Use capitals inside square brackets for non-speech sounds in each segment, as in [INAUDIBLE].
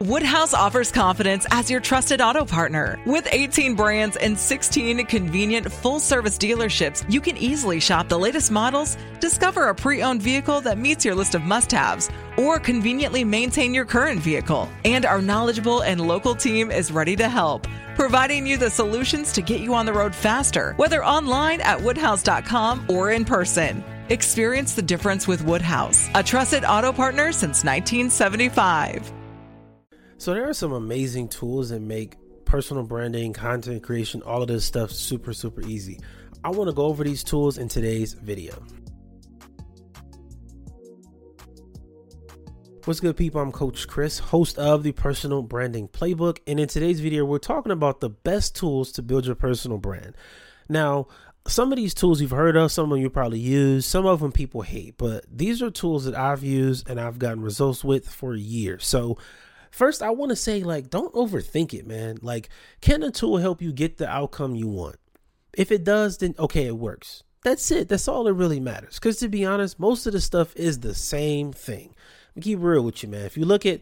Woodhouse offers confidence as your trusted auto partner. With 18 brands and 16 convenient full service dealerships, you can easily shop the latest models, discover a pre owned vehicle that meets your list of must haves, or conveniently maintain your current vehicle. And our knowledgeable and local team is ready to help, providing you the solutions to get you on the road faster, whether online at woodhouse.com or in person. Experience the difference with Woodhouse, a trusted auto partner since 1975. So there are some amazing tools that make personal branding, content creation, all of this stuff super, super easy. I want to go over these tools in today's video. What's good, people? I'm Coach Chris, host of the Personal Branding Playbook. And in today's video, we're talking about the best tools to build your personal brand. Now, some of these tools you've heard of, some of them you probably use, some of them people hate, but these are tools that I've used and I've gotten results with for years. So First, I want to say, like, don't overthink it, man. Like, can a tool help you get the outcome you want? If it does, then okay, it works. That's it. That's all that really matters. Because to be honest, most of the stuff is the same thing. Keep real with you, man. If you look at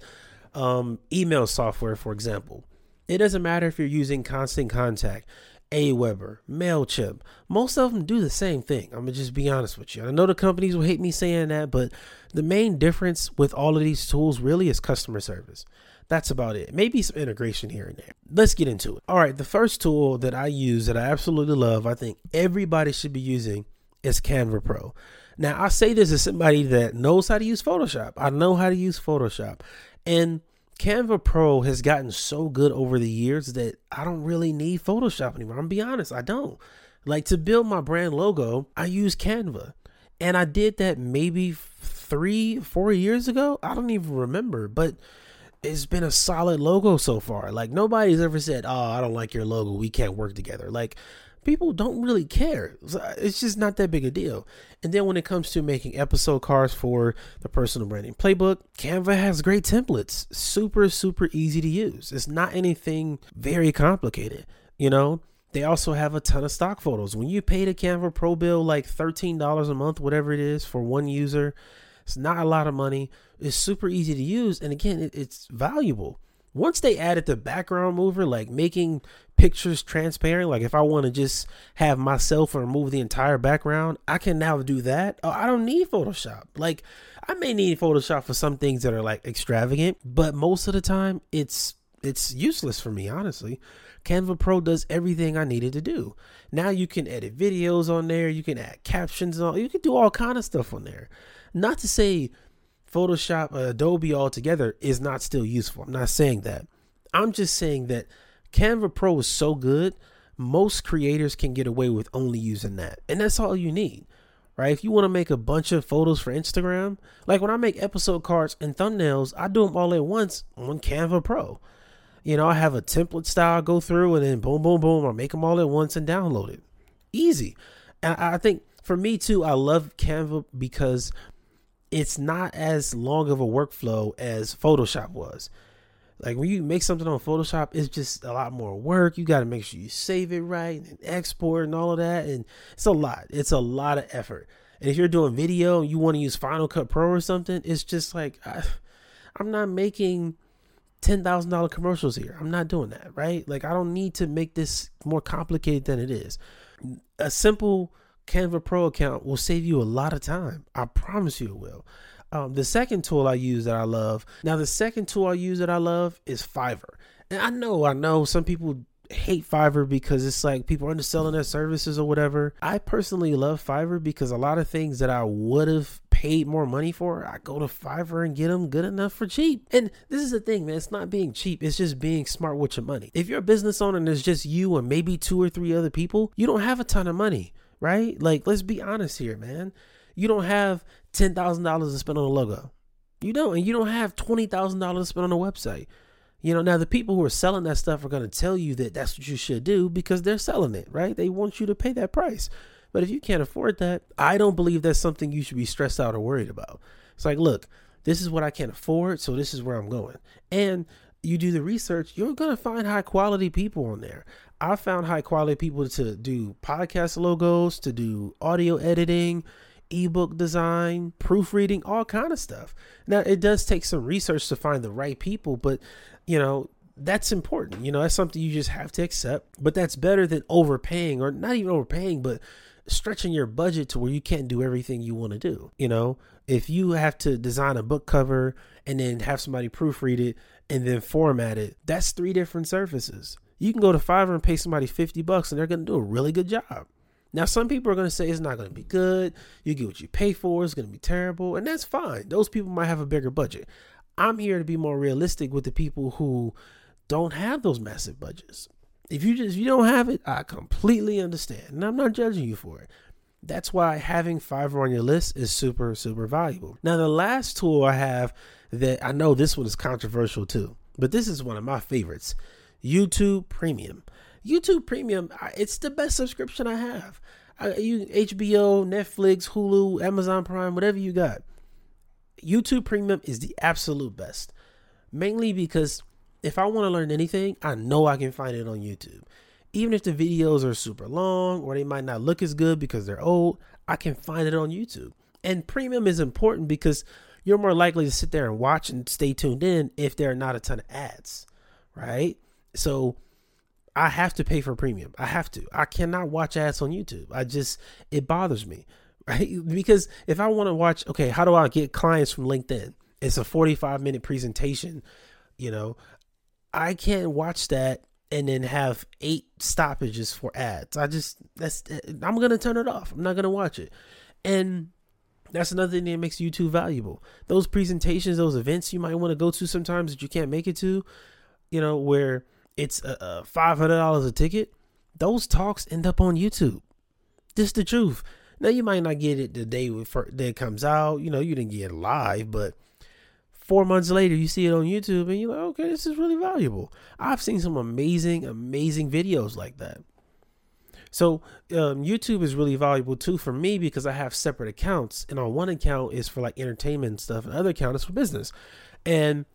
um, email software, for example, it doesn't matter if you're using Constant Contact, Aweber, MailChimp. Most of them do the same thing. I'm going to just be honest with you. I know the companies will hate me saying that, but the main difference with all of these tools really is customer service. That's about it. Maybe some integration here and there. Let's get into it. All right, the first tool that I use that I absolutely love, I think everybody should be using, is Canva Pro. Now, I say this as somebody that knows how to use Photoshop. I know how to use Photoshop. And Canva Pro has gotten so good over the years that I don't really need Photoshop anymore. I'm be honest, I don't. Like to build my brand logo, I use Canva. And I did that maybe three, four years ago. I don't even remember, but it's been a solid logo so far. Like nobody's ever said, "Oh, I don't like your logo. We can't work together." Like people don't really care. Uh, it's just not that big a deal. And then when it comes to making episode cards for the personal branding playbook, Canva has great templates. Super super easy to use. It's not anything very complicated, you know? They also have a ton of stock photos. When you pay the Canva Pro bill like $13 a month, whatever it is for one user, it's not a lot of money. It's super easy to use. And again, it, it's valuable. Once they added the background mover, like making pictures transparent, like if I want to just have myself remove the entire background, I can now do that. Oh, I don't need Photoshop. Like I may need Photoshop for some things that are like extravagant, but most of the time it's it's useless for me, honestly. Canva Pro does everything I needed to do. Now you can edit videos on there, you can add captions on, you can do all kind of stuff on there. Not to say Photoshop, uh, Adobe altogether is not still useful. I'm not saying that. I'm just saying that Canva Pro is so good, most creators can get away with only using that. And that's all you need, right? If you want to make a bunch of photos for Instagram, like when I make episode cards and thumbnails, I do them all at once on Canva Pro. You know, I have a template style go through and then boom, boom, boom, I make them all at once and download it. Easy. And I think for me too, I love Canva because it's not as long of a workflow as Photoshop was. Like when you make something on Photoshop, it's just a lot more work. You got to make sure you save it right and export and all of that. And it's a lot. It's a lot of effort. And if you're doing video and you want to use Final Cut Pro or something, it's just like I, I'm not making ten thousand dollar commercials here. I'm not doing that, right? Like I don't need to make this more complicated than it is. A simple Canva Pro account will save you a lot of time. I promise you it will. Um, the second tool I use that I love. Now, the second tool I use that I love is Fiverr. And I know, I know some people hate Fiverr because it's like people are underselling their services or whatever. I personally love Fiverr because a lot of things that I would have paid more money for, I go to Fiverr and get them good enough for cheap. And this is the thing, man. It's not being cheap. It's just being smart with your money. If you're a business owner and it's just you and maybe two or three other people, you don't have a ton of money right? Like, let's be honest here, man. You don't have ten thousand dollars to spend on a logo. You don't, and you don't have twenty thousand dollars to spend on a website. You know, now the people who are selling that stuff are going to tell you that that's what you should do because they're selling it, right? They want you to pay that price. But if you can't afford that, I don't believe that's something you should be stressed out or worried about. It's like, look, this is what I can't afford, so this is where I'm going. And you do the research, you're to find high quality people on there. I found high quality people to do podcast logos, to do audio editing, ebook design, proofreading, all kind of stuff. Now it does take some research to find the right people, but you know, that's important. You know, that's something you just have to accept. But that's better than overpaying or not even overpaying, but stretching your budget to where you can't do everything you want to do. You know, if you have to design a book cover and then have somebody proofread it and then format it, that's three different services. You can go to Fiverr and pay somebody 50 bucks and they're going to do a really good job. Now, some people are going to say it's not going to be good. You get what you pay for. It's going to be terrible. And that's fine. Those people might have a bigger budget. I'm here to be more realistic with the people who don't have those massive budgets. If you just if you don't have it, I completely understand. And I'm not judging you for it. That's why having Fiverr on your list is super, super valuable. Now, the last tool I have that I know this one is controversial too, but this is one of my favorites YouTube Premium. YouTube Premium, it's the best subscription I have. You HBO, Netflix, Hulu, Amazon Prime, whatever you got. YouTube Premium is the absolute best. Mainly because if I want to learn anything, I know I can find it on YouTube. Even if the videos are super long or they might not look as good because they're old, I can find it on YouTube. And premium is important because you're more likely to sit there and watch and stay tuned in if there are not a ton of ads, right? So I have to pay for premium. I have to. I cannot watch ads on YouTube. I just it bothers me, [LAUGHS] right? Because if I want to watch, okay, how do I get clients from LinkedIn? It's a 45 minute presentation, you know. I can't watch that and then have eight stoppages for ads. I just that's I'm gonna turn it off. I'm not gonna watch it. And that's another thing that makes YouTube valuable. Those presentations, those events you might want to go to sometimes that you can't make it to, you know, where it's a five hundred dollars a ticket. Those talks end up on YouTube. This the truth. Now you might not get it the day it comes out. You know, you didn't get it live, but four months later you see it on youtube and you're like okay this is really valuable. I've seen some amazing amazing videos like that. So um, youtube is really valuable too for me because i have separate accounts and on one account is for like entertainment stuff and other account is for business. And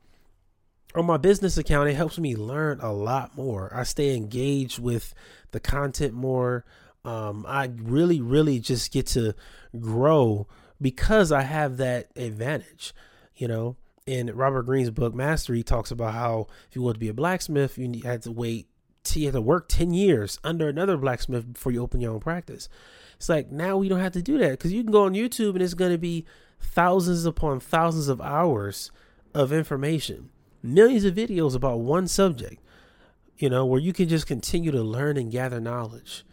on my business account it helps me learn a lot more. I stay engaged with the content more. Um, i really really just get to grow because i have that advantage you know in Robert Greene's book Mastery, talks about how if you want to be a blacksmith, you had to wait. You had to work ten years under another blacksmith before you open your own practice. It's like now we don't have to do that because you can go on YouTube and it's going to be thousands upon thousands of hours of information, millions of videos about one subject. You know where you can just continue to learn and gather knowledge.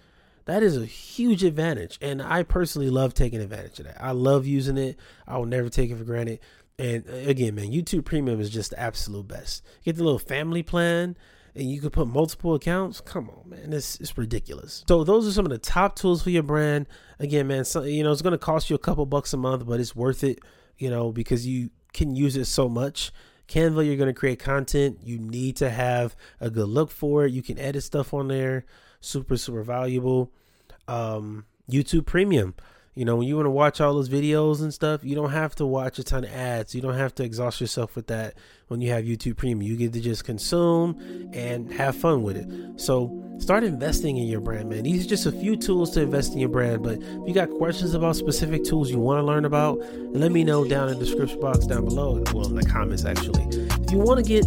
That is a huge advantage, and I personally love taking advantage of that. I love using it. I will never take it for granted. And uh, again, man, YouTube Premium is just the absolute best. Get the little family plan and you could put multiple accounts. Come on, man, this is ridiculous. So those are some of the top tools for your brand. Again, man, so, you know it's going to cost you a couple bucks a month, but it's worth it. You know because you can use it so much. Canva, you're going to create content. You need to have a good look for it. You can edit stuff on there. Super, super valuable. Um, YouTube Premium. You know, when you want to watch all those videos and stuff, you don't have to watch a ton of ads. You don't have to exhaust yourself with that when you have YouTube Premium. You get to just consume and have fun with it. So start investing in your brand, man. These are just a few tools to invest in your brand. But if you got questions about specific tools you want to learn about, let me know down in the description box down below. Well, in the comments, actually. If you want to get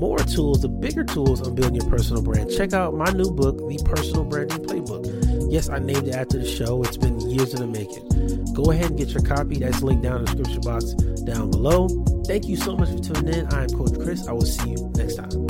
more tools, the bigger tools on building your personal brand, check out my new book, The Personal Branding Playbook. Yes, I named it after the show. It's been years in the making. Go ahead and get your copy. That's linked down in the description box down below. Thank you so much for tuning in. I am Coach Chris. I will see you next time.